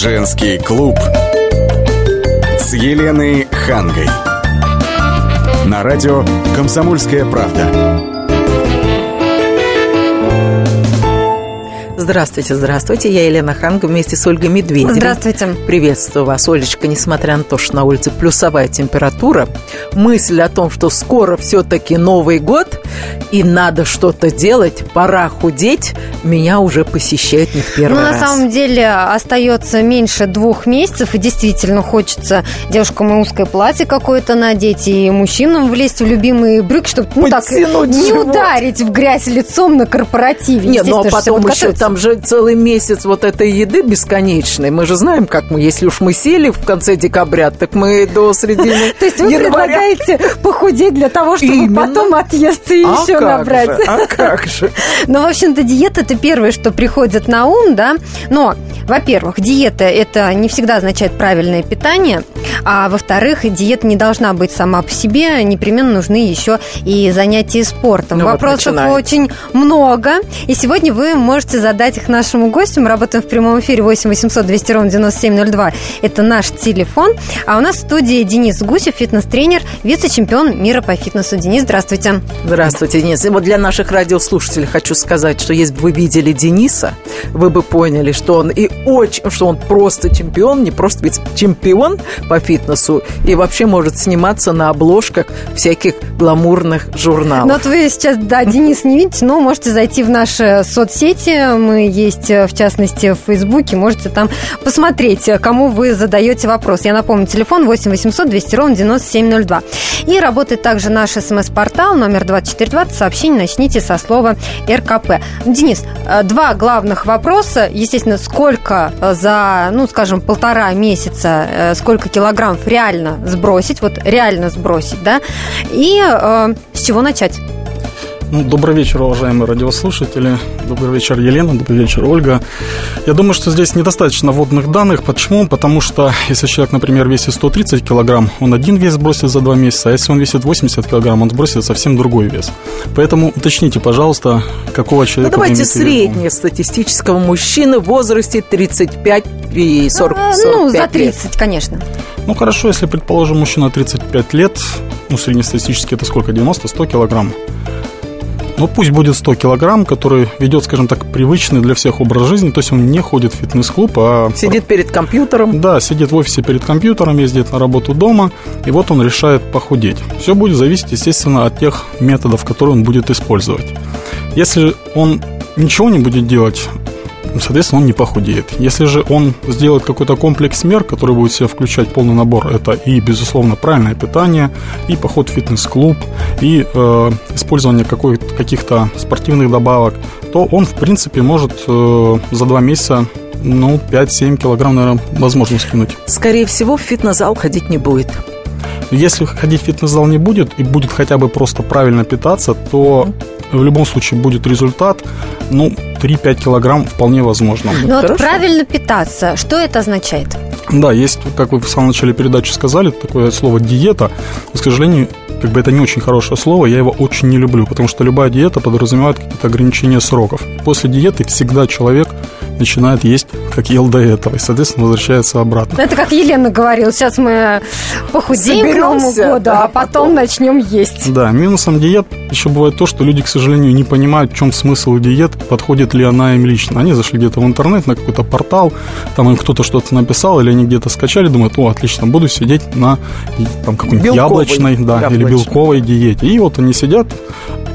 Женский клуб с Еленой Хангой. На радио «Комсомольская правда». Здравствуйте, здравствуйте. Я Елена Ханга вместе с Ольгой Медведевой. Здравствуйте. Приветствую вас, Олечка. Несмотря на то, что на улице плюсовая температура, мысль о том, что скоро все-таки Новый год и надо что-то делать, пора худеть, меня уже посещает не в первый ну, раз. на самом деле остается меньше двух месяцев, и действительно хочется девушкам и узкое платье какое-то надеть, и мужчинам влезть в любимые брюки, чтобы ну, так, не живот. ударить в грязь лицом на корпоративе. Нет, ну а потом еще там же целый месяц вот этой еды бесконечной. Мы же знаем, как мы, если уж мы сели в конце декабря, так мы до середины То есть вы предлагаете похудеть для того, чтобы потом отъесться и А еще как набрать? же, а как же? Ну, в общем-то, диета это первое, что приходит на ум, да. Но, во-первых, диета это не всегда означает правильное питание, а во-вторых, диета не должна быть сама по себе, непременно нужны еще и занятия спортом. Ну вот Вопросов начинается. очень много, и сегодня вы можете задать их нашему гостю. Мы работаем в прямом эфире 8 800 200 ровно 9702. Это наш телефон. А у нас в студии Денис Гусев, фитнес-тренер, вице-чемпион мира по фитнесу. Денис, здравствуйте. Здравствуйте, Денис. И вот для наших радиослушателей хочу сказать, что если бы вы видели Дениса, вы бы поняли, что он и очень, что он просто чемпион, не просто ведь чемпион по фитнесу, и вообще может сниматься на обложках всяких гламурных журналов. Ну вот вы сейчас, да, Денис не видите, но можете зайти в наши соцсети. Мы есть, э, в частности, в Фейсбуке. Можете там посмотреть, э, кому вы задаете вопрос. Я напомню, телефон 8 800 200 ровно 9702. И работает также наш смс-портал номер 2420. Сообщение начните со слова РКП. Денис, э, два главных вопроса. Естественно, сколько э, за, ну, скажем, полтора месяца, э, сколько килограммов реально сбросить, вот реально сбросить, да? И э, с чего начать? Ну, добрый вечер, уважаемые радиослушатели. Добрый вечер, Елена. Добрый вечер, Ольга. Я думаю, что здесь недостаточно вводных данных. Почему? Потому что если человек, например, весит 130 килограмм, он один вес сбросит за два месяца, а если он весит 80 килограмм, он сбросит совсем другой вес. Поэтому уточните, пожалуйста, какого Ну, человека вы давайте среднее статистического мужчины в возрасте 35 и 40, А, 45 ну, за лет. 30, конечно. Ну, хорошо, если, предположим, мужчина 35 лет, ну, среднестатистически это сколько, 90-100 килограмм. Ну, пусть будет 100 килограмм, который ведет, скажем так, привычный для всех образ жизни, то есть он не ходит в фитнес-клуб, а... Сидит перед компьютером. Да, сидит в офисе перед компьютером, ездит на работу дома, и вот он решает похудеть. Все будет зависеть, естественно, от тех методов, которые он будет использовать. Если он ничего не будет делать, соответственно, он не похудеет. Если же он сделает какой-то комплекс мер, который будет в себя включать полный набор, это и, безусловно, правильное питание, и поход в фитнес-клуб, и э, использование каких-то спортивных добавок, то он, в принципе, может э, за два месяца ну, 5-7 килограмм, наверное, возможно скинуть. Скорее всего, в фитнес-зал ходить не будет. Если ходить в фитнес-зал не будет и будет хотя бы просто правильно питаться, то в любом случае будет результат, ну, 3-5 килограмм вполне возможно. Но вот правильно питаться, что это означает? Да, есть, как вы в самом начале передачи сказали, такое слово диета. Но, к сожалению, как бы это не очень хорошее слово, я его очень не люблю, потому что любая диета подразумевает какие-то ограничения сроков. После диеты всегда человек начинает есть, как ел до этого, и, соответственно, возвращается обратно. Это как Елена говорила, сейчас мы похудеем к Новому Соберемся, году, да, а потом потом. начнем есть. Да, минусом диет еще бывает то, что люди, к сожалению, не понимают, в чем смысл диет, подходит ли она им лично. Они зашли где-то в интернет, на какой-то портал, там им кто-то что-то написал, или они где-то скачали, думают, о, отлично, буду сидеть на там, какой-нибудь Белковой, яблочной, да, или яблочной. белковой диете. И вот они сидят,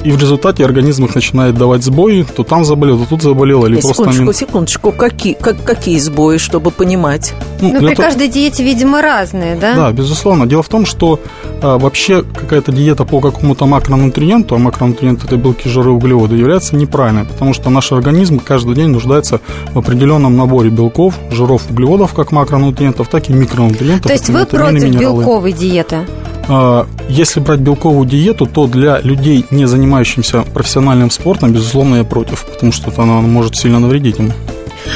и в результате организм их начинает давать сбои, то там заболел, то тут заболел, или Э, просто... Секундочку, секундочку. Какие, как, какие сбои, чтобы понимать? ну, Ну, для при того- каждой диете, видимо, разные, да? Да, безусловно. Дело в том, что а, вообще какая-то диета по какому-то макронутриенту, а макронутриент это белки, жиры, углеводы, является неправильной, потому что наш организм каждый день нуждается в определенном наборе белков, жиров, углеводов, как макронутриентов, так и микронутриентов. То есть вы против минералы. белковой диеты? А, Если брать белковую диету, то для людей, не занимающихся профессиональным спортом, безусловно, я против, потому что она может сильно навредить им.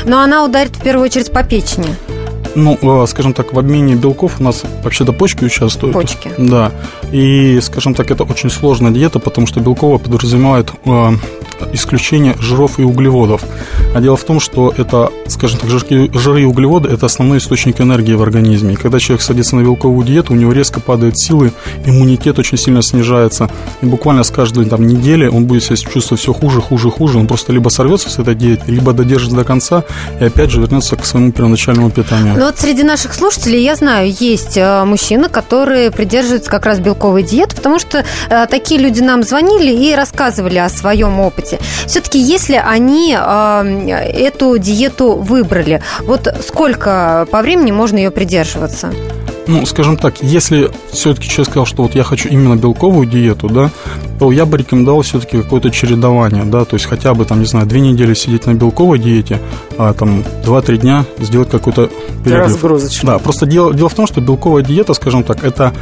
Но она ударит в первую очередь по печени. Ну, э, скажем так, в обмене белков у нас вообще-то почки участвуют. Почки. Да. И, скажем так, это очень сложная диета, потому что белковая подразумевает э, исключение жиров и углеводов. А дело в том, что это, скажем так, жирки, жиры и углеводы – это основной источник энергии в организме. И когда человек садится на белковую диету, у него резко падают силы, иммунитет очень сильно снижается. И буквально с каждой там, недели он будет себя чувствовать все хуже, хуже, хуже. Он просто либо сорвется с этой диеты, либо додержит до конца и опять же вернется к своему первоначальному питанию. Ну вот среди наших слушателей, я знаю, есть э, мужчины, которые придерживаются как раз белковой диеты, потому что э, такие люди нам звонили и рассказывали о своем опыте. Все-таки, если они э, эту диету выбрали, вот сколько по времени можно ее придерживаться? ну, скажем так, если все-таки человек сказал, что вот я хочу именно белковую диету, да, то я бы рекомендовал все-таки какое-то чередование, да, то есть хотя бы, там, не знаю, две недели сидеть на белковой диете, а там два-три дня сделать какой-то перерыв. Разгрузочный. Да, просто дело, дело в том, что белковая диета, скажем так, это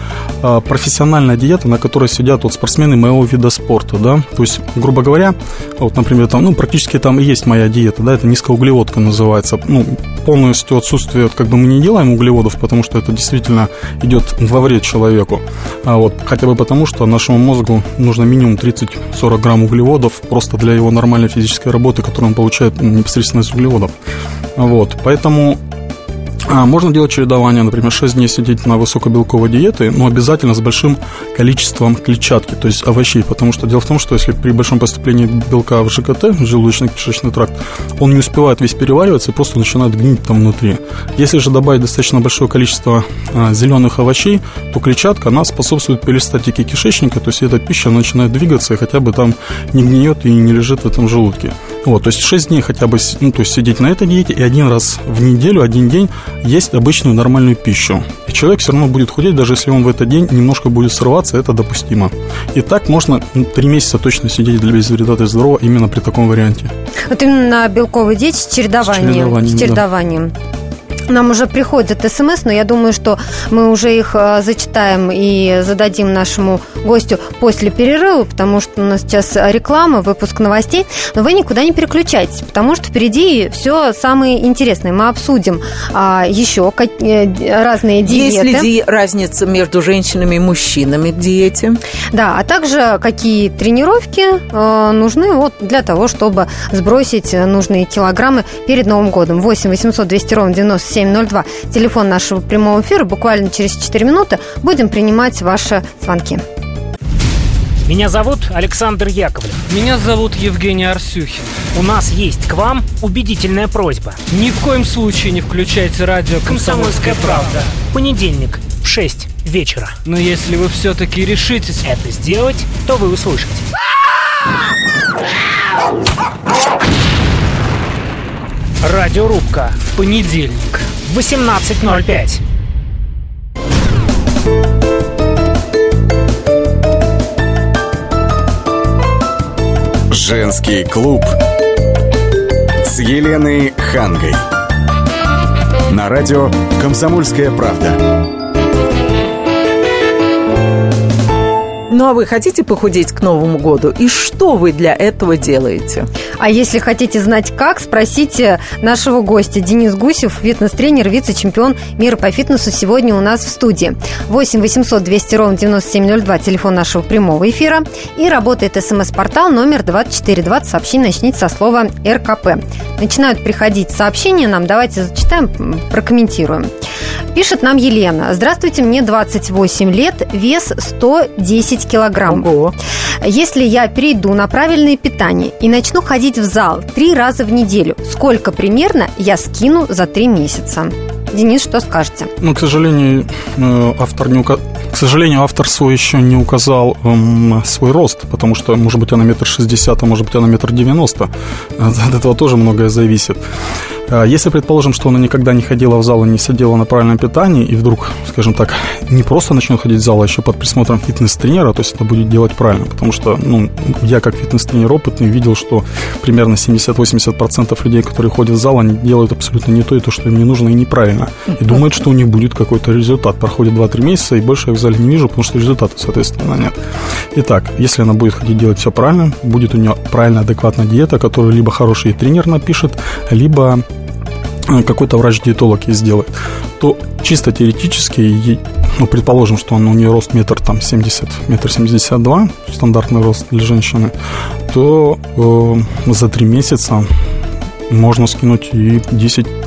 а, профессиональная диета, на которой сидят вот спортсмены моего вида спорта, да, то есть, грубо говоря, вот, например, там, ну, практически там и есть моя диета, да, это низкоуглеводка называется, ну, полностью отсутствие, вот, как бы мы не делаем углеводов, потому что это действительно идет во вред человеку, а вот, хотя бы потому, что нашему мозгу нужно минимум 30-40 грамм углеводов просто для его нормальной физической работы, которую он получает непосредственно из углеводов. Вот, поэтому можно делать чередование, например, 6 дней сидеть на высокобелковой диете, но обязательно с большим количеством клетчатки, то есть овощей, потому что дело в том, что если при большом поступлении белка в ЖКТ, в желудочно-кишечный тракт, он не успевает весь перевариваться и просто начинает гнить там внутри. Если же добавить достаточно большое количество а, зеленых овощей, то клетчатка, она способствует перистатике кишечника, то есть эта пища начинает двигаться и хотя бы там не гниет и не лежит в этом желудке. Вот, то есть 6 дней хотя бы ну, то есть сидеть на этой диете и один раз в неделю, один день есть обычную нормальную пищу. И человек все равно будет худеть, даже если он в этот день немножко будет срываться, это допустимо. И так можно 3 месяца точно сидеть для без вреда для здоровья именно при таком варианте. Вот именно на белковой диете с чередованием. С чередованием. С чередованием. Да. Нам уже приходят смс, но я думаю, что мы уже их э, зачитаем и зададим нашему гостю после перерыва, потому что у нас сейчас реклама, выпуск новостей. Но вы никуда не переключайтесь, потому что впереди все самое интересное. Мы обсудим а, еще как, э, разные диеты. Есть ли разница между женщинами и мужчинами в диете? Да, а также какие тренировки э, нужны вот для того, чтобы сбросить нужные килограммы перед Новым годом. 8 800 200 ровно 97 9702. Телефон нашего прямого эфира. Буквально через 4 минуты будем принимать ваши звонки. Меня зовут Александр Яковлев. Меня зовут Евгений Арсюхин. У нас есть к вам убедительная просьба. Ни в коем случае не включайте радио «Комсомольская, «Комсомольская правда». В понедельник в 6 вечера. Но если вы все-таки решитесь это сделать, то вы услышите. Радиорубка. В понедельник. 18.05. Женский клуб с Еленой Хангой. На радио «Комсомольская правда». Ну а вы хотите похудеть к Новому году? И что вы для этого делаете? А если хотите знать как, спросите нашего гостя. Денис Гусев, фитнес-тренер, вице-чемпион мира по фитнесу, сегодня у нас в студии. 8 800 200 ровно 9702, телефон нашего прямого эфира. И работает смс-портал номер 2420. Сообщение начните со слова РКП. Начинают приходить сообщения нам. Давайте зачитаем, прокомментируем. Пишет нам Елена. Здравствуйте, мне 28 лет, вес 110 килограмм. Ого. Если я перейду на правильное питание и начну ходить в зал три раза в неделю, сколько примерно я скину за три месяца? Денис, что скажете? Ну, к сожалению, э, автор не ука... к сожалению, автор свой еще не указал эм, свой рост, потому что, может быть, она метр шестьдесят, а может быть, она метр девяносто. От этого тоже многое зависит. А если предположим, что она никогда не ходила в зал и не сидела на правильном питании, и вдруг, скажем так, не просто начнет ходить в зал, а еще под присмотром фитнес-тренера, то есть это будет делать правильно, потому что ну, я как фитнес-тренер опытный видел, что примерно 70-80% людей, которые ходят в зал, они делают абсолютно не то и то, что им не нужно, и неправильно. И думают, что у них будет какой-то результат. Проходит 2-3 месяца, и больше я в зале не вижу, потому что результата, соответственно, нет. Итак, если она будет ходить делать все правильно, будет у нее правильная, адекватная диета, которую либо хороший тренер напишет, либо какой-то врач-диетолог ей сделает, то чисто теоретически, ну, предположим, что он, у нее рост метр там 70, метр 72, стандартный рост для женщины, то э, за три месяца можно скинуть и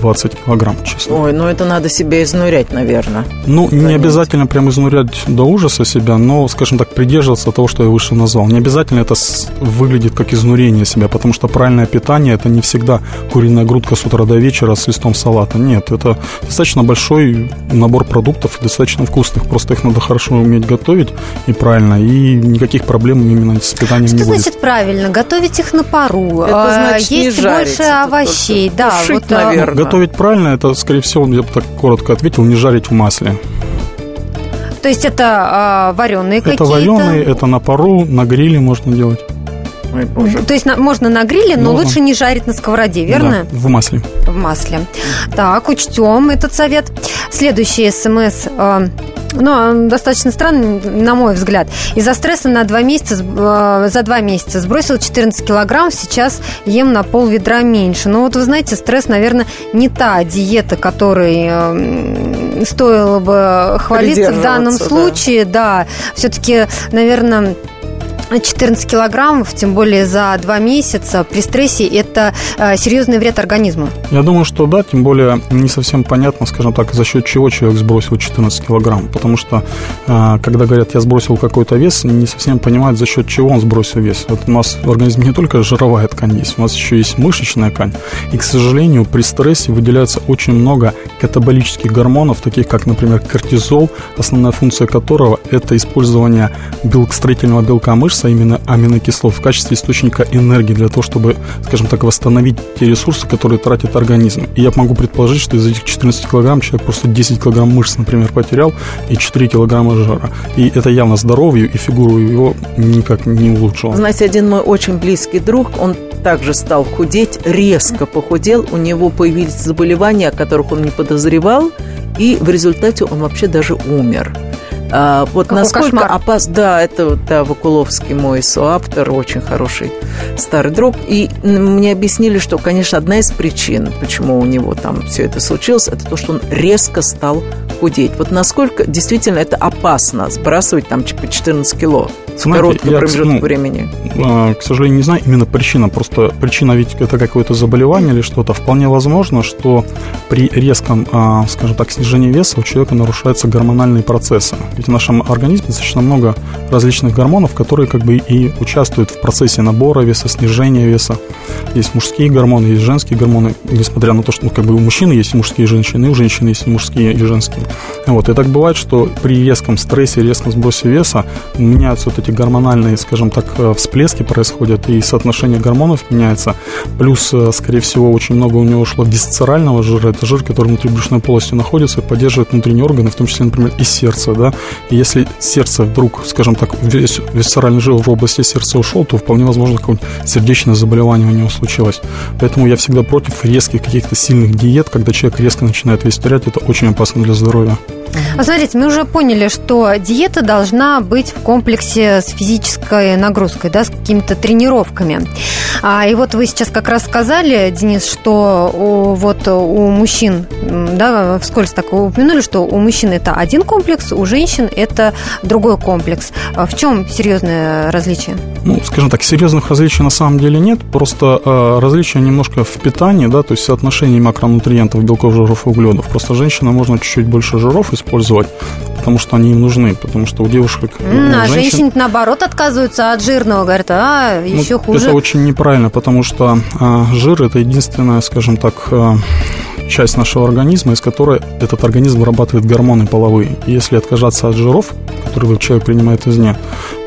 10-20 килограмм, честно. Ой, ну это надо себя изнурять, наверное. Ну, не обязательно прям изнурять до ужаса себя, но, скажем так, придерживаться того, что я выше назвал. Не обязательно это выглядит как изнурение себя, потому что правильное питание – это не всегда куриная грудка с утра до вечера с листом салата. Нет, это достаточно большой набор продуктов, достаточно вкусных. Просто их надо хорошо уметь готовить и правильно, и никаких проблем именно с питанием Что не будет. значит правильно? Готовить их на пару. Это а, значит не есть жарить, больше овощей. Да, тушить, вот, а, наверное. Готовить правильно, это, скорее всего, я бы так коротко ответил, не жарить в масле. То есть это вареные Это какие-то. вареные, это на пару, на гриле можно делать. Ой, боже. То есть на- можно на гриле, но Можно. лучше не жарить на сковороде, верно? Да, в масле. В масле. Так, учтем этот совет. Следующий смс. э, ну, достаточно странный, на мой взгляд. Из-за стресса на два месяца, э, за два месяца сбросил 14 килограмм, сейчас ем на пол ведра меньше. Ну, вот вы знаете, стресс, наверное, не та диета, которой э, стоило бы хвалиться в данном да. случае. Да, все-таки, наверное, 14 килограммов, тем более за два месяца при стрессе, это э, серьезный вред организму. Я думаю, что да, тем более не совсем понятно, скажем так, за счет чего человек сбросил 14 килограмм. Потому что, э, когда говорят, я сбросил какой-то вес, не совсем понимают, за счет чего он сбросил вес. Вот у нас в организме не только жировая ткань есть, у нас еще есть мышечная ткань. И, к сожалению, при стрессе выделяется очень много катаболических гормонов, таких как, например, кортизол, основная функция которого – это использование белк, строительного белка мышц, а именно аминокислот, в качестве источника энергии для того, чтобы, скажем так, восстановить те ресурсы, которые тратит организм. И я могу предположить, что из этих 14 килограмм человек просто 10 килограмм мышц, например, потерял и 4 килограмма жира. И это явно здоровью и фигуру его никак не улучшило. Знаете, один мой очень близкий друг, он также стал худеть, резко похудел, у него появились заболевания, о которых он не подозревал, и в результате он вообще даже умер. А, вот Какой насколько кошмар. опас... Да, это да, Вакуловский мой соавтор, очень хороший старый друг. И мне объяснили, что, конечно, одна из причин, почему у него там все это случилось, это то, что он резко стал худеть. Вот насколько действительно это опасно сбрасывать там типа 14 кило в Знаете, короткий я, промежуток ну, времени. А, К сожалению, не знаю именно причина. Просто причина ведь это какое-то заболевание или что-то. Вполне возможно, что при резком, а, скажем так, снижении веса у человека нарушаются гормональные процессы. Ведь в нашем организме достаточно много различных гормонов, которые как бы и участвуют в процессе набора веса, снижения веса. Есть мужские гормоны, есть женские гормоны, несмотря на то, что ну, как бы у мужчины есть мужские и женщины, у женщин есть мужские и женские. Вот. И так бывает, что при резком стрессе, резком сбросе веса меняются вот эти гормональные, скажем так, э, всплески происходят, и соотношение гормонов меняется. Плюс, э, скорее всего, очень много у него ушло висцерального жира. Это жир, который внутри брюшной полости находится и поддерживает внутренние органы, в том числе, например, и сердце. Да? И если сердце вдруг, скажем так, весь висцеральный жир в области сердца ушел, то вполне возможно какое-нибудь сердечное заболевание у него случилось. Поэтому я всегда против резких каких-то сильных диет, когда человек резко начинает вес терять, это очень опасно для здоровья. Вот смотрите, мы уже поняли, что диета должна быть в комплексе с физической нагрузкой, да, с какими-то тренировками. А, и вот вы сейчас как раз сказали, Денис, что у, вот у мужчин, да, вскользь так упомянули, что у мужчин это один комплекс, у женщин это другой комплекс. А В чем серьезное различие? Ну, скажем так, серьезных различий на самом деле нет, просто э, различия немножко в питании, да, то есть соотношении макронутриентов, белков, жиров углеводов. Просто женщина можно чуть-чуть больше жиров использовать, потому что они им нужны, потому что у девушек... М, ну, а женщин- женщины, наоборот, отказываются от жирного, говорят, а, Ну, еще хуже. Это очень неправильно, потому что а, жир это единственная, скажем так, а, часть нашего организма, из которой этот организм вырабатывает гормоны половые. И если отказаться от жиров, которые человек принимает извне,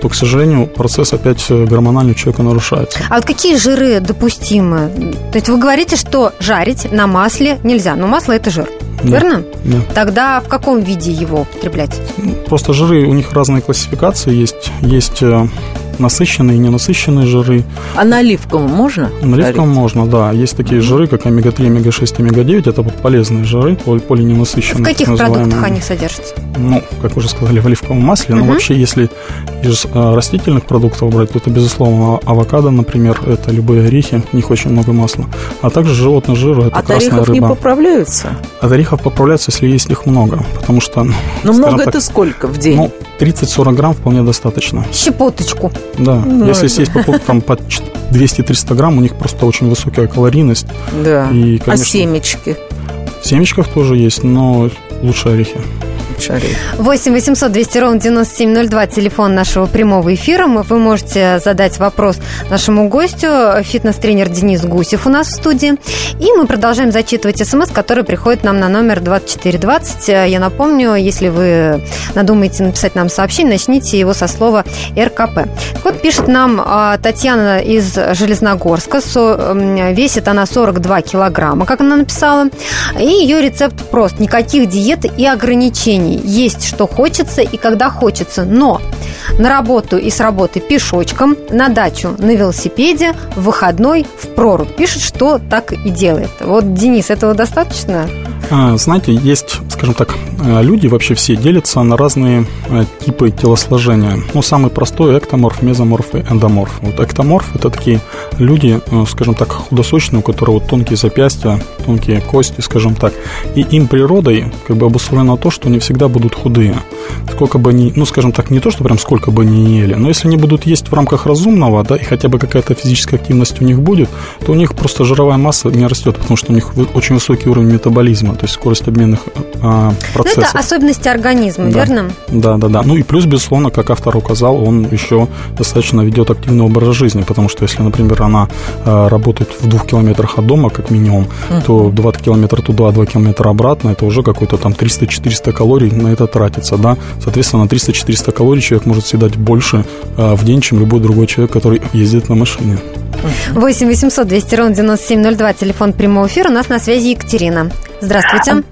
то, к сожалению, процесс опять э, гормональный у человека нарушается. А вот какие жиры допустимы? То есть вы говорите, что жарить на масле нельзя, но масло это жир, Да. верно? Да. Тогда в каком виде его употреблять? Просто жиры, у них разные классификации есть. Есть э, насыщенные и ненасыщенные жиры. А на оливковом можно? На оливковом можно, да. Есть такие жиры, как омега-3, омега-6, омега-9. Это вот полезные жиры, поли- полиненасыщенные. В каких продуктах они содержатся? Ну, как уже сказали, в оливковом масле. Но вообще, если из э, растительных продуктов брать, то это, безусловно, авокадо, например, это любые орехи, в них очень много масла. А также животный жир, это От красная орехов не рыба. поправляются? От орехов поправляются, если есть их много. Потому что, ну, Ну, много так, это сколько в день? ну, 30-40 грамм вполне достаточно. Щепоточку. Да, Ну, если это- съесть по там под 200-300 грамм, у них просто очень высокая калорийность. Да. И, а конечно, семечки? в семечках тоже есть, но лучше орехи. Шарик. 8 800 200 ровно 9702, телефон нашего прямого эфира. Вы можете задать вопрос нашему гостю, фитнес-тренер Денис Гусев у нас в студии. И мы продолжаем зачитывать смс, который приходит нам на номер 2420. Я напомню, если вы надумаете написать нам сообщение, начните его со слова РКП. Вот пишет нам а, Татьяна из Железногорска. Весит она 42 килограмма, как она написала. И ее рецепт прост. Никаких диет и ограничений. Есть что хочется и когда хочется. Но на работу и с работы пешочком, на дачу на велосипеде, в выходной в прорубь. Пишет, что так и делает. Вот, Денис, этого достаточно? А, Знаете, есть, скажем так, люди вообще все делятся на разные э, типы телосложения. Ну, самый простой эктоморф, мезоморф и эндоморф. Вот эктоморф – это такие люди, э, скажем так, худосочные, у которых вот тонкие запястья, тонкие кости, скажем так. И им природой как бы обусловлено то, что они всегда будут худые. Сколько бы они, ну, скажем так, не то, что прям сколько бы они ни ели, но если они будут есть в рамках разумного, да, и хотя бы какая-то физическая активность у них будет, то у них просто жировая масса не растет, потому что у них очень высокий уровень метаболизма, то есть скорость обменных а, процессов. Это особенности организма, Да. верно? Да, да, да. Ну и плюс, безусловно, как автор указал, он еще достаточно ведет активный образ жизни, потому что если, например, она э, работает в двух километрах от дома, как минимум, то 2 километра туда, 2 километра обратно, это уже какой-то там 300-400 калорий на это тратится, да. Соответственно, на 300-400 калорий человек может съедать больше э, в день, чем любой другой человек, который ездит на машине. 8 800 200 ровно 9702, телефон прямого эфира. У нас на связи Екатерина. Здравствуйте.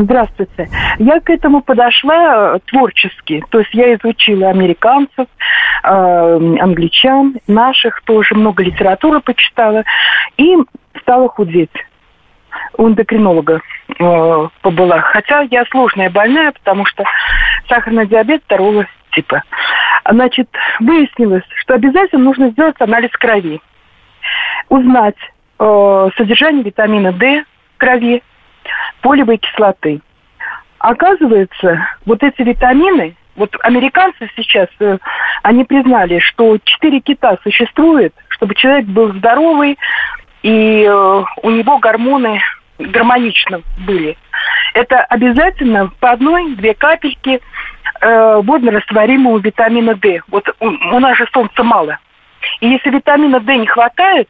Здравствуйте. Я к этому подошла э, творчески. То есть я изучила американцев, э, англичан, наших тоже, много литературы почитала. И стала худеть. У эндокринолога э, побыла. Хотя я сложная больная, потому что сахарный диабет второго типа. Значит, выяснилось, что обязательно нужно сделать анализ крови. Узнать э, содержание витамина D в крови, полевой кислоты. Оказывается, вот эти витамины, вот американцы сейчас, э, они признали, что четыре кита существует, чтобы человек был здоровый, и э, у него гормоны гармонично были. Это обязательно по одной-две капельки э, водно-растворимого витамина D. Вот у нас же солнца мало. И если витамина D не хватает,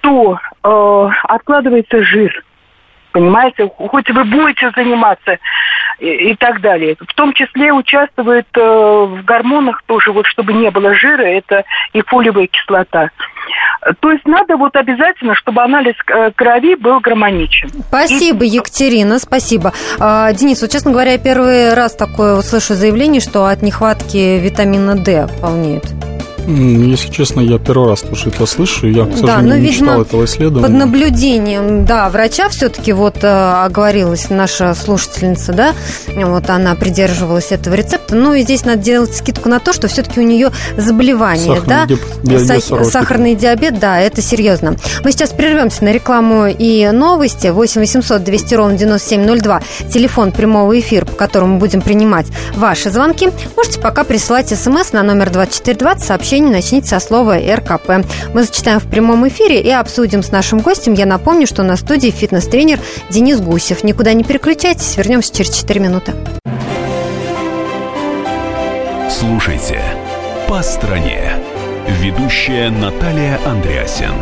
то э, откладывается жир. Понимаете, хоть вы будете заниматься и, и так далее. В том числе участвует э, в гормонах тоже, вот чтобы не было жира, это и фолиевая кислота. То есть надо вот обязательно, чтобы анализ э, крови был гармоничен. Спасибо, Екатерина, спасибо. А, Денис, вот, честно говоря, я первый раз такое услышу заявление, что от нехватки витамина D полнеет. Если честно, я первый раз тоже это слышу, я, к Да, сожалению, но, не видимо, читал этого исследования. Под наблюдением, да, врача все-таки вот э, оговорилась наша слушательница, да, вот она придерживалась этого рецепта. Ну и здесь надо делать скидку на то, что все-таки у нее заболевание, Сахарный да, диаб- диабет Сах- сахарный диабет, да, это серьезно. Мы сейчас прервемся на рекламу и новости. 8 800 200 ровно 9702. Телефон прямого эфира, по которому будем принимать ваши звонки. Можете пока присылать смс на номер 2420. Сообщение начните со слова РКП. Мы зачитаем в прямом эфире и обсудим с нашим гостем. Я напомню, что на студии фитнес-тренер Денис Гусев. Никуда не переключайтесь, вернемся через 4 минуты. Слушайте «По стране». Ведущая Наталья Андреасин.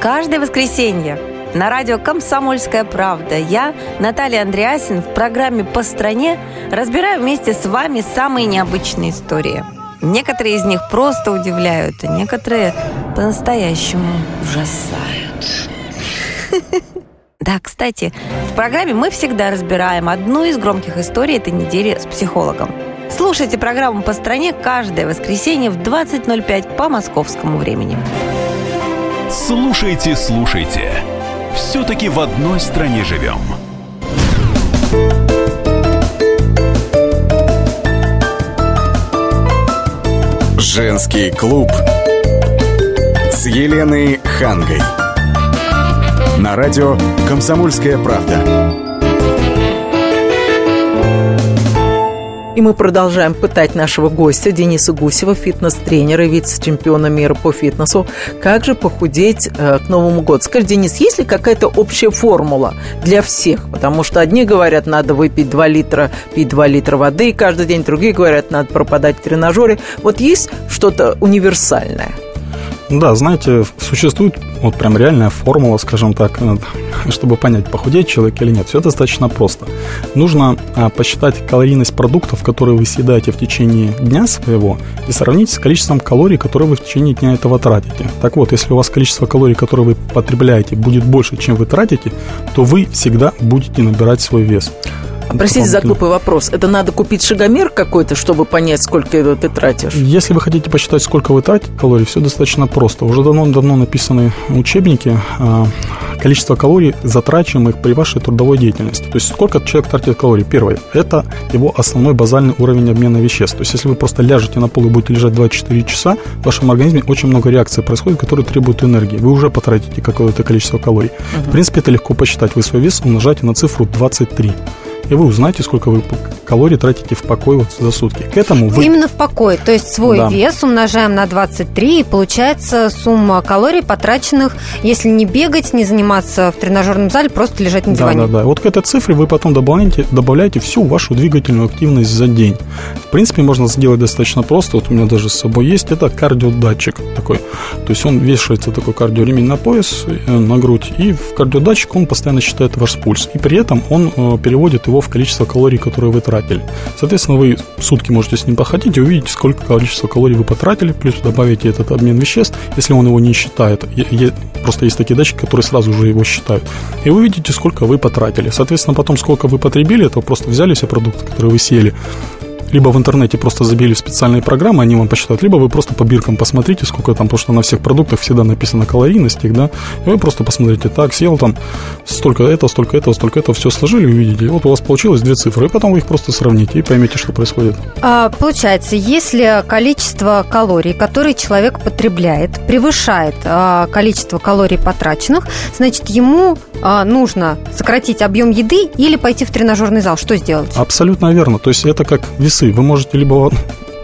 Каждое воскресенье на радио «Комсомольская правда» я, Наталья Андреасин, в программе «По стране» разбираю вместе с вами самые необычные истории. Некоторые из них просто удивляют, а некоторые по-настоящему ужасают. Да, кстати, в программе мы всегда разбираем одну из громких историй этой недели с психологом. Слушайте программу «По стране» каждое воскресенье в 20.05 по московскому времени. Слушайте, слушайте. Все-таки в одной стране живем. Женский клуб с Еленой Хангой. На радио «Комсомольская правда». И мы продолжаем пытать нашего гостя Дениса Гусева, фитнес-тренера и вице-чемпиона мира по фитнесу. Как же похудеть э, к Новому году? Скажи, Денис, есть ли какая-то общая формула для всех? Потому что одни говорят, надо выпить 2 литра, пить 2 литра воды каждый день, другие говорят, надо пропадать в тренажере. Вот есть что-то универсальное? Да, знаете, существует вот прям реальная формула, скажем так, э, чтобы понять, похудеет человек или нет. Все достаточно просто. Нужно а, посчитать калорийность продуктов, которые вы съедаете в течение дня своего, и сравнить с количеством калорий, которые вы в течение дня этого тратите. Так вот, если у вас количество калорий, которые вы потребляете, будет больше, чем вы тратите, то вы всегда будете набирать свой вес. Простите за глупый вопрос. Это надо купить шагомер какой-то, чтобы понять, сколько ты тратишь? Если вы хотите посчитать, сколько вы тратите калорий, все достаточно просто. Уже давно-давно написаны учебники а, количество калорий, затрачиваемых при вашей трудовой деятельности. То есть сколько человек тратит калорий. Первое – это его основной базальный уровень обмена веществ. То есть если вы просто ляжете на пол и будете лежать 24 часа, в вашем организме очень много реакций происходит, которые требуют энергии. Вы уже потратите какое-то количество калорий. Угу. В принципе, это легко посчитать. Вы свой вес умножаете на цифру 23 и вы узнаете, сколько вы калорий тратите в покой вот за сутки. К этому вы... Именно в покой, то есть свой да. вес умножаем на 23, и получается сумма калорий, потраченных, если не бегать, не заниматься в тренажерном зале, просто лежать на диване. Да, да, да. Вот к этой цифре вы потом добавляете, добавляете всю вашу двигательную активность за день. В принципе, можно сделать достаточно просто. Вот у меня даже с собой есть. Это кардиодатчик такой. То есть он вешается такой кардиоремень на пояс, э, на грудь, и в кардиодатчик он постоянно считает ваш пульс. И при этом он э, переводит его в количество калорий, которые вы тратили. Соответственно, вы сутки можете с ним походить и увидите, сколько количества калорий вы потратили, плюс добавите этот обмен веществ, если он его не считает. Просто есть такие датчики, которые сразу же его считают. И вы видите, сколько вы потратили. Соответственно, потом, сколько вы потребили, это просто взяли все продукты, которые вы съели, либо в интернете просто забили в специальные программы, они вам посчитают, либо вы просто по биркам посмотрите, сколько там, потому что на всех продуктах всегда написано калорийность их, да, и вы просто посмотрите, так, съел там столько этого, столько этого, столько этого, все сложили, увидите, вот у вас получилось две цифры, и потом вы их просто сравните и поймете, что происходит. А, получается, если количество калорий, которые человек потребляет, превышает а, количество калорий потраченных, значит, ему а, нужно сократить объем еды или пойти в тренажерный зал, что сделать? Абсолютно верно, то есть это как весы часы. Вы можете либо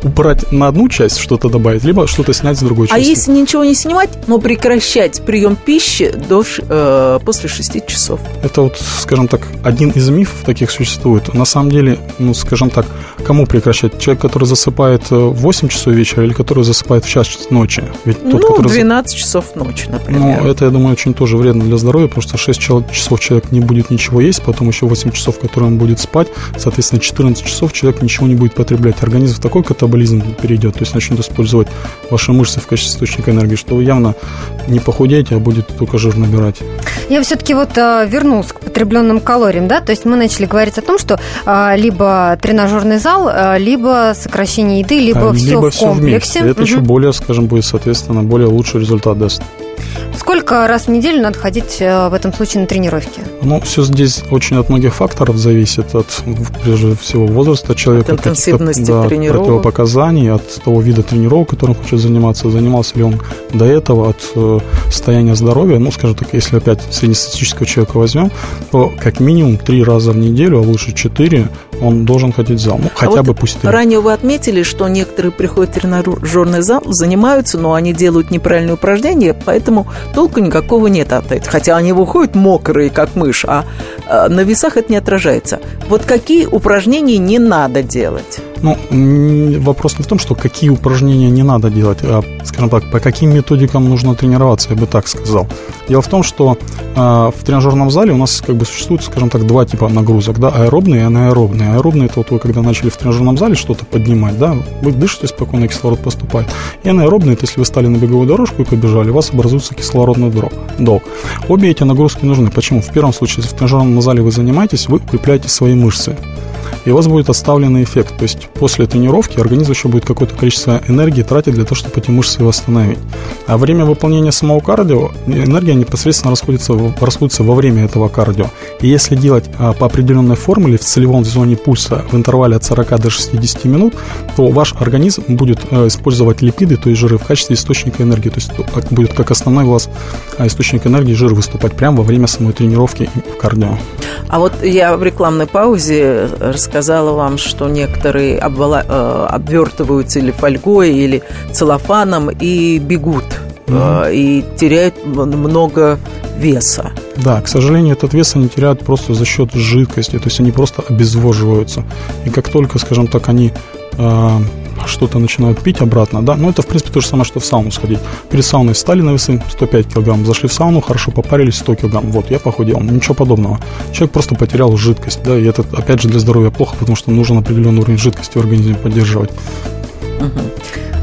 убрать на одну часть, что-то добавить, либо что-то снять с другой а части. А если ничего не снимать, но прекращать прием пищи до, э, после 6 часов? Это вот, скажем так, один из мифов таких существует. На самом деле, ну, скажем так, кому прекращать? Человек, который засыпает в 8 часов вечера или который засыпает в час ночи? Ведь тот, ну, который... 12 часов ночи, например. Ну, это, я думаю, очень тоже вредно для здоровья, потому что 6 часов человек не будет ничего есть, потом еще 8 часов, которые он будет спать, соответственно, 14 часов человек ничего не будет потреблять. Организм в такой катаболизм перейдет, то есть начнет использовать ваши мышцы в качестве источника энергии, что вы явно не похудеете, а будет только жир набирать. Я все-таки вот э, вернулась к потребленным калориям, да, то есть мы начали говорить о том, что э, либо тренажерный зал, э, либо сокращение еды, либо, все либо в все комплексе. Вместе. Это угу. еще более, скажем, будет, соответственно, более лучший результат даст. Сколько раз в неделю надо ходить э, в этом случае на тренировки? Ну, все здесь очень от многих факторов зависит, от, прежде всего, возраста человека, от интенсивности да, тренировок. противопоказаний, от того вида тренировок, которым хочет заниматься, занимался ли он до этого, от э, состояния здоровья. Ну, скажем так, если опять среднестатистического человека возьмем, то как минимум три раза в неделю, а лучше четыре, он должен ходить в зал. Ну, а хотя а бы пусть три. Ранее вы отметили, что некоторые приходят в тренажерный зал, занимаются, но они делают неправильные упражнения, поэтому толку никакого нет от этого. Хотя они выходят мокрые, как мышь, а, а на весах это не отражается. Вот какие упражнения не надо делать? Ну, вопрос не в том, что какие упражнения не надо делать, а, скажем так, по каким методикам нужно тренироваться, я бы так сказал. Дело в том, что э, в тренажерном зале у нас как бы существует, скажем так, два типа нагрузок, да, аэробные и анаэробные. Аэробные это вот вы когда начали в тренажерном зале что-то поднимать, да, вы дышите спокойно, кислород поступает. И анаэробные, это если вы стали на беговую дорожку и побежали, у вас образуется кислородный долг. Обе эти нагрузки нужны. Почему? В первом случае, если в тренажерном зале вы занимаетесь, вы укрепляете свои мышцы и у вас будет оставленный эффект. То есть после тренировки организм еще будет какое-то количество энергии тратить для того, чтобы эти мышцы восстановить. А время выполнения самого кардио, энергия непосредственно расходится, расходится во время этого кардио. И если делать а, по определенной формуле в целевом зоне пульса в интервале от 40 до 60 минут, то ваш организм будет а, использовать липиды, то есть жиры, в качестве источника энергии. То есть будет как основной у вас а, источник энергии жир выступать прямо во время самой тренировки в кардио. А вот я в рекламной паузе рассказала сказала вам, что некоторые обвала- э, обвертываются или фольгой, или целлофаном и бегут, э, и теряют много веса. Да, к сожалению, этот вес они теряют просто за счет жидкости, то есть они просто обезвоживаются. И как только, скажем так, они э, что-то начинают пить обратно, да, ну это в принципе то же самое, что в сауну сходить. Перед сауной встали на весы 105 килограмм, зашли в сауну, хорошо попарились 100 килограмм, вот, я похудел, ничего подобного. Человек просто потерял жидкость, да, и это опять же для здоровья плохо, потому что нужен определенный уровень жидкости в организме поддерживать.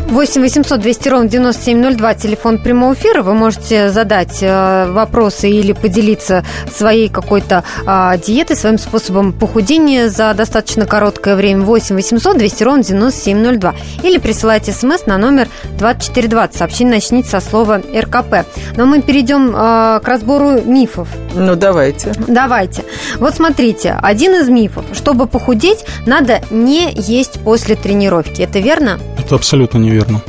8 800 200 ровно 9702, телефон прямого эфира. Вы можете задать э, вопросы или поделиться своей какой-то э, диетой, своим способом похудения за достаточно короткое время. 8 800 200 ровно 9702. Или присылайте смс на номер 2420. Сообщение начните со слова РКП. Но мы перейдем э, к разбору мифов. Ну, давайте. Давайте. Вот смотрите, один из мифов. Чтобы похудеть, надо не есть после тренировки. Это верно? Это абсолютно неверно верно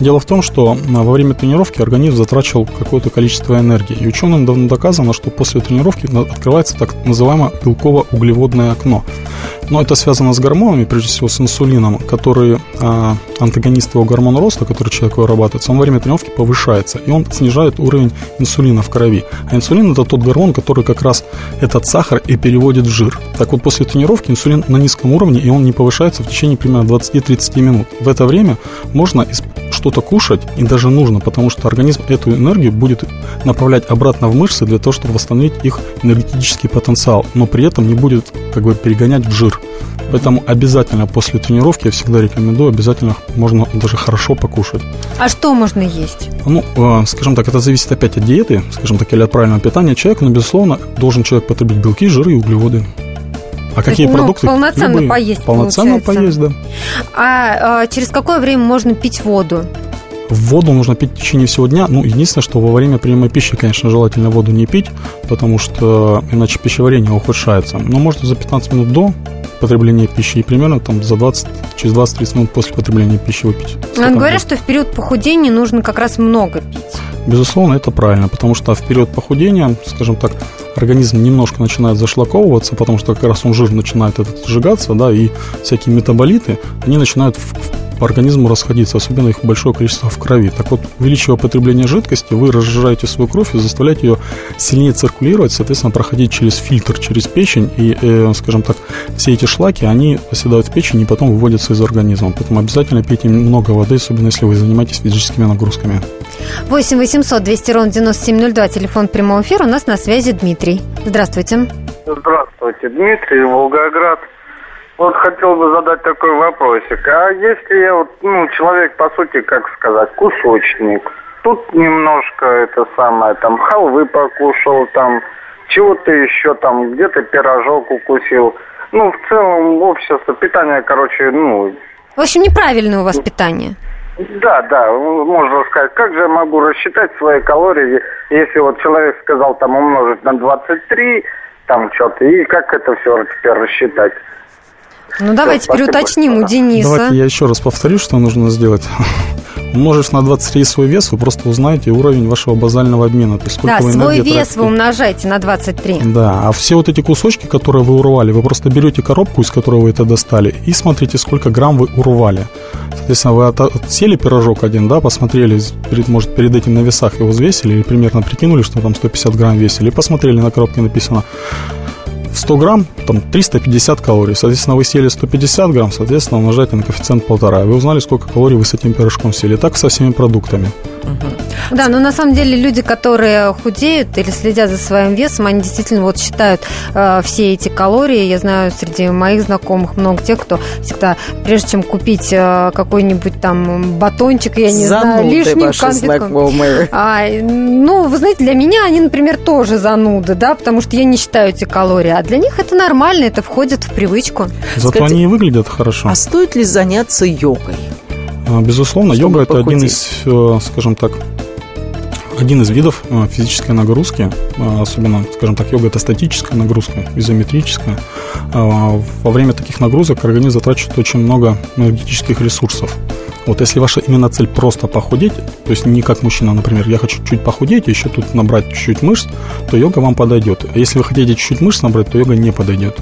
Дело в том, что а, во время тренировки организм затрачивал какое-то количество энергии. И ученым давно доказано, что после тренировки открывается так называемое белково-углеводное окно. Но это связано с гормонами, прежде всего с инсулином, который а, антагонист его гормона роста, который человек вырабатывает, он во время тренировки повышается, и он снижает уровень инсулина в крови. А инсулин это тот гормон, который как раз этот сахар и переводит в жир. Так вот, после тренировки инсулин на низком уровне, и он не повышается в течение примерно 20-30 минут. В это время можно что-то кушать, и даже нужно, потому что организм эту энергию будет направлять обратно в мышцы для того, чтобы восстановить их энергетический потенциал, но при этом не будет как бы перегонять в жир. Поэтому обязательно после тренировки, я всегда рекомендую, обязательно можно даже хорошо покушать. А что можно есть? Ну, э, скажем так, это зависит опять от диеты, скажем так, или от правильного питания человека, но, безусловно, должен человек потребить белки, жиры и углеводы. А какие ну, продукты? полноценно Любые. поесть, Полноценно получается. поесть, да. А, э, через какое время можно пить воду? Воду нужно пить в течение всего дня. Ну, единственное, что во время приема пищи, конечно, желательно воду не пить, потому что иначе пищеварение ухудшается. Но можно за 15 минут до потребления пищи и примерно там за 20, через 20-30 минут после потребления пищи выпить. стакан Говорят, что в период похудения нужно как раз много пить. Безусловно, это правильно, потому что в период похудения, скажем так, организм немножко начинает зашлаковываться, потому что как раз он жир начинает этот сжигаться, да, и всякие метаболиты, они начинают по организму расходиться, особенно их большое количество в крови. Так вот, увеличивая потребление жидкости, вы разжижаете свою кровь и заставляете ее сильнее циркулировать, соответственно, проходить через фильтр, через печень, и, э, скажем так, все эти шлаки, они оседают в печени и потом выводятся из организма. Поэтому обязательно пейте много воды, особенно если вы занимаетесь физическими нагрузками. 8 800 200 ровно 9702, телефон прямого эфира. У нас на связи Дмитрий. Здравствуйте. Здравствуйте, Дмитрий, Волгоград. Вот хотел бы задать такой вопросик. А если я вот, ну, человек, по сути, как сказать, кусочник, тут немножко это самое, там, халвы покушал, там, чего-то еще, там, где-то пирожок укусил. Ну, в целом, общество, питание, короче, ну, В общем, неправильное у вас питание. да, да, можно сказать. Как же я могу рассчитать свои калории, если вот человек сказал там умножить на 23, там что-то, и как это все теперь рассчитать? Ну, давайте спасибо. переуточним у Дениса. Давайте я еще раз повторю, что нужно сделать. Умножив на 23 свой вес, вы просто узнаете уровень вашего базального обмена. То есть сколько Да, вы свой вес вы тратите. умножаете на 23. Да, а все вот эти кусочки, которые вы урвали, вы просто берете коробку, из которой вы это достали, и смотрите, сколько грамм вы урвали. Соответственно, вы от- отсели пирожок один, да, посмотрели, перед, может, перед этим на весах его взвесили, или примерно прикинули, что там 150 грамм весили, и посмотрели, на коробке написано 100 грамм, там 350 калорий. Соответственно, вы съели 150 грамм, соответственно, умножаете на коэффициент полтора. Вы узнали, сколько калорий вы с этим пирожком съели. Так со всеми продуктами. Да, но на самом деле люди, которые худеют или следят за своим весом, они действительно вот считают э, все эти калории. Я знаю, среди моих знакомых много тех, кто всегда, прежде чем купить э, какой-нибудь там батончик, я не знаю, Зануды лишнюю ваши конфетку. А, ну, вы знаете, для меня они, например, тоже зануды, да, потому что я не считаю эти калории. А для них это нормально, это входит в привычку. Зато Скажите, они и выглядят хорошо. А стоит ли заняться йогой? А, Безусловно, Чтобы йога это один из, э, скажем так, один из видов э, физической нагрузки, э, особенно, скажем так, йога это статическая нагрузка, изометрическая. А, Во время таких нагрузок организм затрачивает очень много энергетических ресурсов. Вот если ваша именно цель просто похудеть, то есть не как мужчина, например, я хочу чуть похудеть, еще тут набрать чуть-чуть мышц, то йога вам подойдет. А если вы хотите чуть-чуть мышц набрать, то йога не подойдет.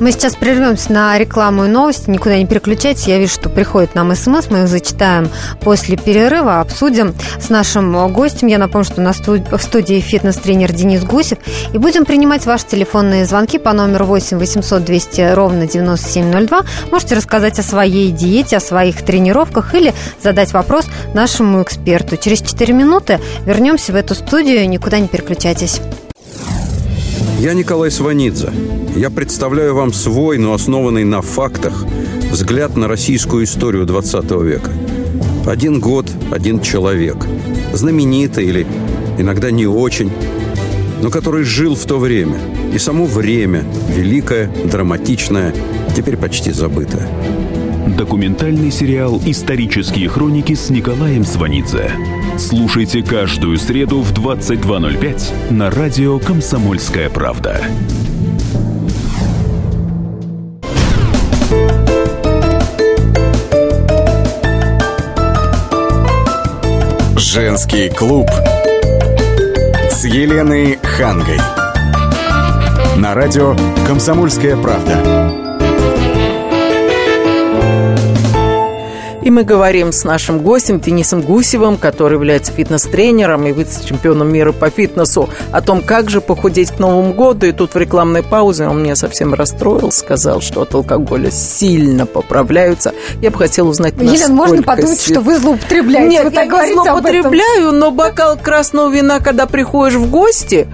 Мы сейчас прервемся на рекламу и новости. Никуда не переключайтесь. Я вижу, что приходит нам смс. Мы их зачитаем после перерыва. Обсудим с нашим гостем. Я напомню, что на студ... в студии фитнес-тренер Денис Гусев. И будем принимать ваши телефонные звонки по номеру 8 800 200 ровно 9702. Можете рассказать о своей диете, о своих тренировках или задать вопрос нашему эксперту. Через 4 минуты вернемся в эту студию. Никуда не переключайтесь. Я Николай Сванидзе. Я представляю вам свой, но основанный на фактах, взгляд на российскую историю 20 века. Один год, один человек. Знаменитый или иногда не очень, но который жил в то время. И само время, великое, драматичное, теперь почти забытое. Документальный сериал «Исторические хроники» с Николаем Сванидзе. Слушайте каждую среду в 22.05 на радио «Комсомольская правда». Женский клуб с Еленой Хангой. На радио «Комсомольская правда». И мы говорим с нашим гостем Денисом Гусевым, который является фитнес-тренером и вице-чемпионом мира по фитнесу, о том, как же похудеть к Новому году. И тут в рекламной паузе он меня совсем расстроил, сказал, что от алкоголя сильно поправляются. Я бы хотела узнать, Елена, можно подумать, си... что вы злоупотребляете? Нет, вы я не злоупотребляю, но бокал красного вина, когда приходишь в гости,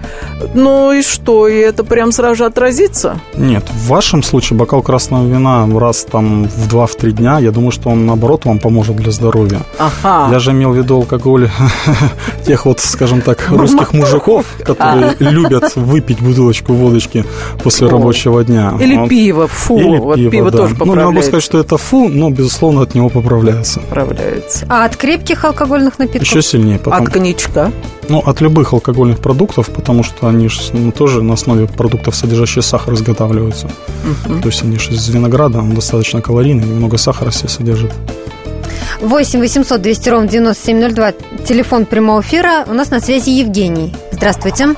ну и что, и это прям сразу же отразится? Нет, в вашем случае бокал красного вина раз там в 2-3 дня, я думаю, что он наоборот вам поможет для здоровья. Ага. Я же имел в виду алкоголь тех вот, скажем так, русских мужиков, которые любят выпить бутылочку водочки после рабочего дня. Или пиво, фу, Или пиво, пиво да. тоже Ну, не могу сказать, что это фу, но, безусловно, от него поправляется. Поправляется. А от крепких алкогольных напитков? Еще сильнее. От коньячка? Ну, от любых алкогольных продуктов, потому что они же ну, тоже на основе продуктов, содержащих сахар, изготавливаются. Угу. То есть они же из винограда, он достаточно калорийный, много сахара все содержит. 8 800 200 ровно 9702, телефон прямого эфира. У нас на связи Евгений. Здравствуйте.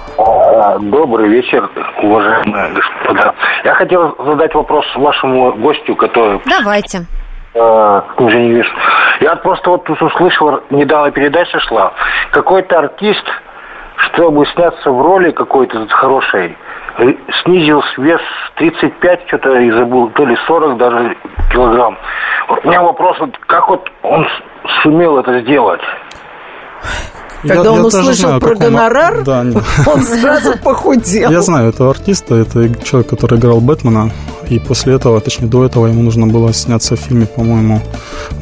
Добрый вечер, уважаемые господа. Я хотел задать вопрос вашему гостю, который... Давайте. Э, уже не вижу. Я просто вот тут услышал, недавно передача шла. Какой-то артист, чтобы сняться в роли какой-то хорошей, снизил вес 35, что-то и забыл, то ли 40 даже килограмм. Вот у меня вопрос, вот как вот он сумел это сделать? Когда я, он я услышал знаю, про он... гонорар, да, он сразу похудел. Я знаю этого артиста, это человек, который играл Бэтмена, и после этого, точнее до этого, ему нужно было сняться в фильме, по-моему,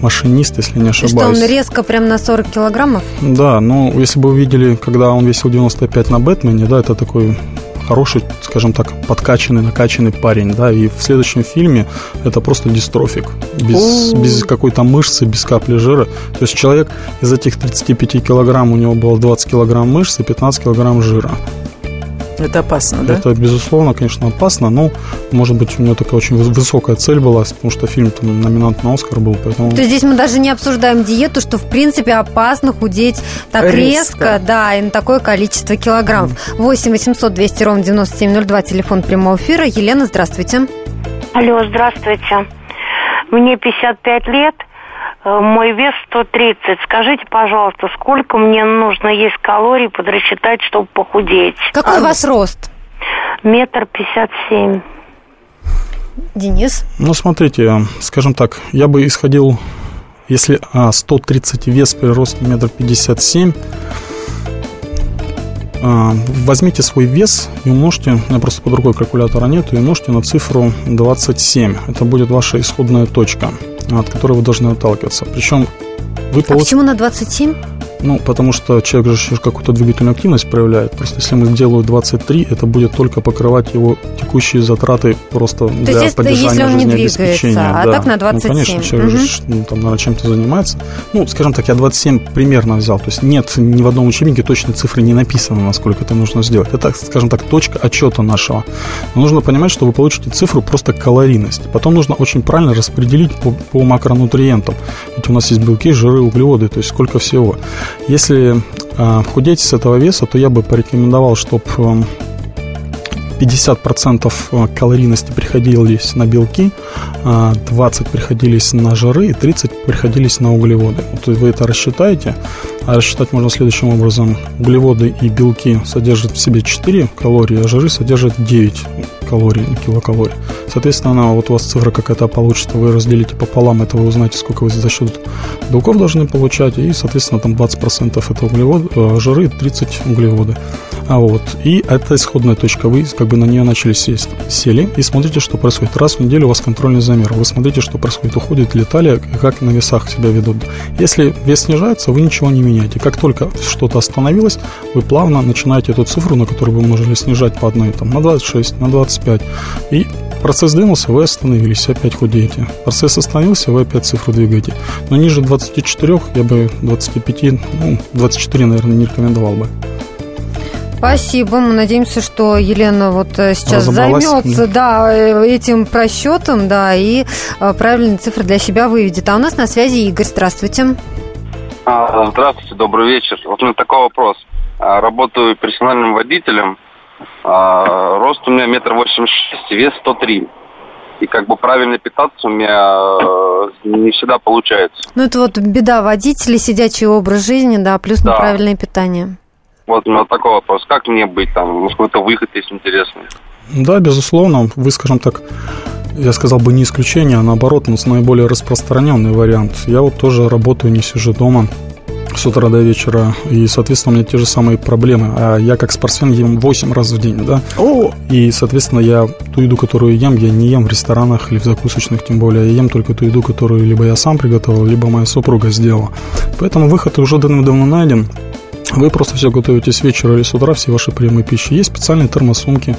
«Машинист», если не ошибаюсь. Что, он резко прям на 40 килограммов? Да, ну, если бы вы видели, когда он весил 95 на Бэтмене, да, это такой хороший, скажем так, подкачанный, накачанный парень, да, и в следующем фильме это просто дистрофик, без, без какой-то мышцы, без капли жира. То есть человек из этих 35 килограмм, у него было 20 килограмм мышц и 15 килограмм жира. Это опасно, да? Это, безусловно, конечно, опасно, но, может быть, у него такая очень высокая цель была, потому что фильм там номинант на Оскар был, поэтому... То есть здесь мы даже не обсуждаем диету, что, в принципе, опасно худеть так резко, резко да, и на такое количество килограммов. 8 800 200 ровно 9702, телефон прямого эфира. Елена, здравствуйте. Алло, здравствуйте. Мне 55 лет, мой вес 130. Скажите, пожалуйста, сколько мне нужно есть калорий подрасчитать, чтобы похудеть? Какой а, у вас рост? Метр пятьдесят семь. Денис? Ну, смотрите, скажем так, я бы исходил, если а, 130 вес при росте метр пятьдесят семь, возьмите свой вес и умножьте, у меня просто по другой калькулятора нет, и умножьте на цифру 27. Это будет ваша исходная точка, от которой вы должны отталкиваться. Причем вы. А почему на 27? Ну, потому что человек же какую-то двигательную активность проявляет. Просто если мы сделаем 23, это будет только покрывать его текущие затраты просто То для есть, поддержания если он не. Двигается, а да. так на 27. Ну, конечно, человек угу. же ну, там, наверное, чем-то занимается. Ну, скажем так, я 27 примерно взял. То есть нет ни в одном учебнике точной цифры не написано, насколько это нужно сделать. Это, скажем так, точка отчета нашего. Но нужно понимать, что вы получите цифру просто калорийность. Потом нужно очень правильно распределить по, по макронутриентам. Ведь у нас есть белки, жиры, углеводы, то есть сколько всего. Если э, худеть с этого веса, то я бы порекомендовал, чтобы э, 50% э, калорийности приходились на белки, 20 приходились на жиры и 30 приходились на углеводы. Вот вы это рассчитаете, а рассчитать можно следующим образом. Углеводы и белки содержат в себе 4 калории, а жиры содержат 9 калорий, килокалорий. Соответственно, вот у вас цифра какая-то получится, вы разделите пополам, это вы узнаете, сколько вы за счет белков должны получать, и, соответственно, там 20% это углеводы, э, жиры, 30 углеводы. А вот, и это исходная точка, вы как бы на нее начали сесть, сели и смотрите, что происходит. Раз в неделю у вас контрольный замер, вы смотрите, что происходит, уходит ли талия, как на весах себя ведут. Если вес снижается, вы ничего не меняете. Как только что-то остановилось, вы плавно начинаете эту цифру, на которую вы можете снижать по одной, там, на 26, на 25. И процесс двинулся, вы остановились, опять худеете. Процесс остановился, вы опять цифру двигаете. Но ниже 24 я бы 25, ну, 24, наверное, не рекомендовал бы. Спасибо. Мы надеемся, что Елена вот э, сейчас займется да. Э, этим просчетом, да, и э, правильные цифры для себя выведет. А у нас на связи Игорь. Здравствуйте. А, здравствуйте, добрый вечер. Вот у меня такой вопрос. А, работаю персональным водителем. А, рост у меня метр восемьдесят шесть, вес 103 и как бы правильно питаться у меня не всегда получается. Ну, это вот беда водителей, сидячий образ жизни, да, плюс да. неправильное питание. Вот у меня такой вопрос. Как мне быть там? Может, какой-то выход есть интересный? Да, безусловно. Вы, скажем так, я сказал бы не исключение, а наоборот, у нас наиболее распространенный вариант. Я вот тоже работаю, не сижу дома с утра до вечера, и, соответственно, у меня те же самые проблемы. А я как спортсмен ем 8 раз в день, да? О! И, соответственно, я ту еду, которую ем, я не ем в ресторанах или в закусочных, тем более. Я ем только ту еду, которую либо я сам приготовил, либо моя супруга сделала. Поэтому выход уже давно найден. Вы просто все готовите с вечера или с утра, все ваши приемы пищи. Есть специальные термосумки,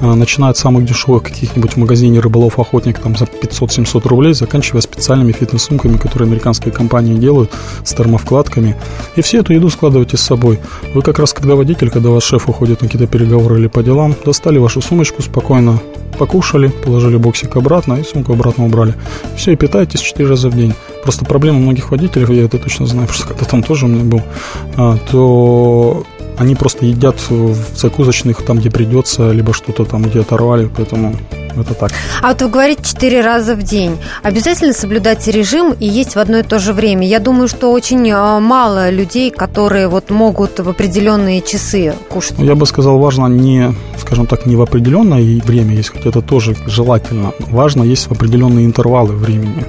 а, начиная от самых дешевых каких-нибудь в магазине рыболов-охотник там за 500-700 рублей, заканчивая специальными фитнес-сумками, которые американские компании делают с термовкладками. И всю эту еду складываете с собой. Вы как раз, когда водитель, когда ваш шеф уходит на какие-то переговоры или по делам, достали вашу сумочку спокойно, покушали, положили боксик обратно и сумку обратно убрали. Все, и питаетесь 4 раза в день. Просто проблема многих водителей, я это точно знаю, что когда там тоже у меня был, а, то они просто едят в закусочных там, где придется, либо что-то там, где оторвали, поэтому это так. А вот вы говорите четыре раза в день. Обязательно соблюдать режим и есть в одно и то же время. Я думаю, что очень а, мало людей, которые вот могут в определенные часы кушать. Я бы сказал, важно не, скажем так, не в определенное время есть, хотя это тоже желательно. Важно есть в определенные интервалы времени.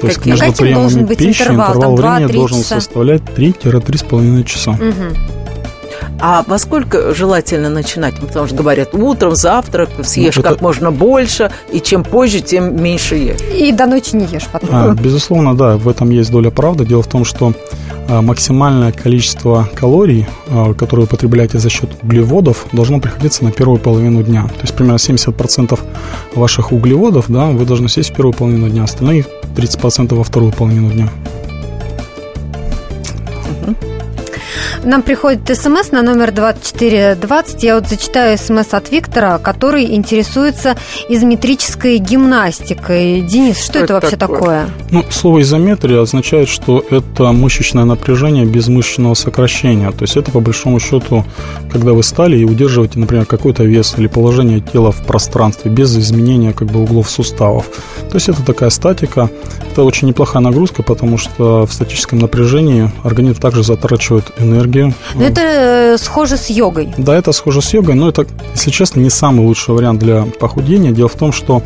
То есть между приемами пищи интервал, интервал времени должен часа? составлять 3-3,5 часа. Угу. А во сколько желательно начинать? Потому что говорят, утром, завтрак, съешь ну, это... как можно больше, и чем позже, тем меньше ешь. И до ночи не ешь потом. А, безусловно, да, в этом есть доля правды. Дело в том, что а, максимальное количество калорий, а, которые вы потребляете за счет углеводов, должно приходиться на первую половину дня. То есть примерно 70% ваших углеводов да, вы должны съесть в первую половину дня, остальные 30% во вторую половину дня. Нам приходит смс на номер 2420. Я вот зачитаю смс от Виктора, который интересуется изометрической гимнастикой. Денис, что, что это, это вообще такое? такое? Ну, слово изометрия означает, что это мышечное напряжение без мышечного сокращения. То есть это, по большому счету, когда вы стали и удерживаете, например, какой-то вес или положение тела в пространстве без изменения как бы углов суставов. То есть это такая статика. Это очень неплохая нагрузка, потому что в статическом напряжении организм также затрачивает энергию энергию. Но это э, схоже с йогой. Да, это схоже с йогой, но это, если честно, не самый лучший вариант для похудения. Дело в том, что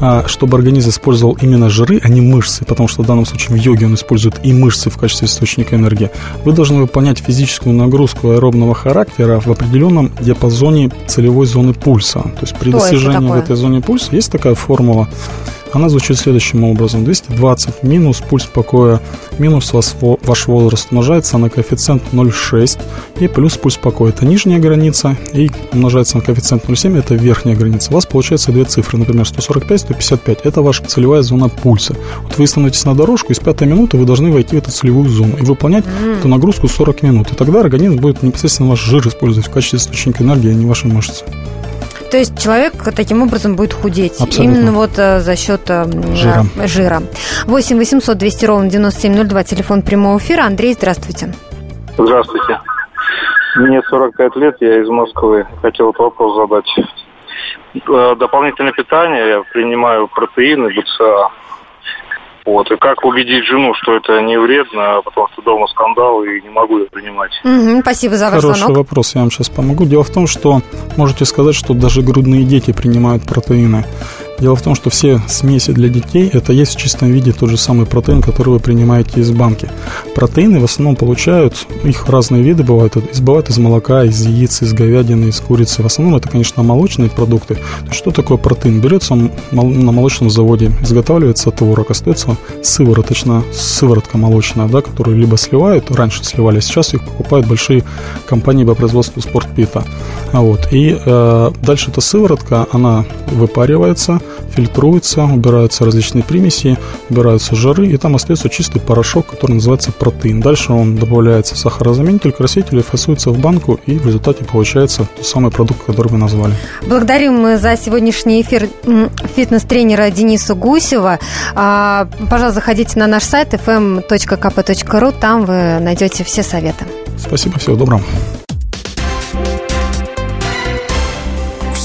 а, чтобы организм использовал именно жиры, а не мышцы, потому что в данном случае в йоге он использует и мышцы в качестве источника энергии, вы должны выполнять физическую нагрузку аэробного характера в определенном диапазоне целевой зоны пульса. То есть при Что достижении в этой зоне пульса есть такая формула она звучит следующим образом. 220 минус пульс покоя минус ваш возраст умножается на коэффициент 0,6 и плюс пульс покоя. Это нижняя граница и умножается на коэффициент 0,7 это верхняя граница. У вас получается две цифры, например, 145, 155. Это ваша целевая зона пульса. Вот вы становитесь на дорожку, и с пятой минуты вы должны войти в эту целевую зону и выполнять mm. эту нагрузку 40 минут. И тогда организм будет непосредственно ваш жир использовать в качестве источника энергии, а не ваши мышцы. То есть человек таким образом будет худеть. Абсолютно. Именно вот а, за счет а, жира. жира. 8 800 200 ровно 9702, телефон прямого эфира. Андрей, здравствуйте. Здравствуйте. Мне 45 лет, я из Москвы. Хотел вот вопрос задать. э, дополнительное питание, я принимаю протеины, БЦА. Вот. И как убедить жену, что это не вредно, потому что дома скандал и не могу ее принимать. Мгм, спасибо за ваш Хороший звонок. вопрос, я вам сейчас помогу. Дело в том, что можете сказать, что даже грудные дети принимают протеины. Дело в том, что все смеси для детей это есть в чистом виде тот же самый протеин, который вы принимаете из банки. Протеины в основном получают, их разные виды бывают, бывают из молока, из яиц, из говядины, из курицы. В основном это, конечно, молочные продукты. Что такое протеин? Берется он на молочном заводе, изготавливается творог, остается сывороточно, сыворотка молочная, да, которую либо сливают, раньше сливали, сейчас их покупают большие компании по производству спортпита. А вот. И э, дальше эта сыворотка, она выпаривается, фильтруется, убираются различные примеси, убираются жиры, и там остается чистый порошок, который называется протеин. Дальше он добавляется сахарозаменитель, краситель, фасуется в банку, и в результате получается тот самый продукт, который вы назвали. Благодарим мы за сегодняшний эфир фитнес-тренера Дениса Гусева. А, Пожалуйста, заходите на наш сайт fm.kp.ru, там вы найдете все советы. Спасибо, всего доброго.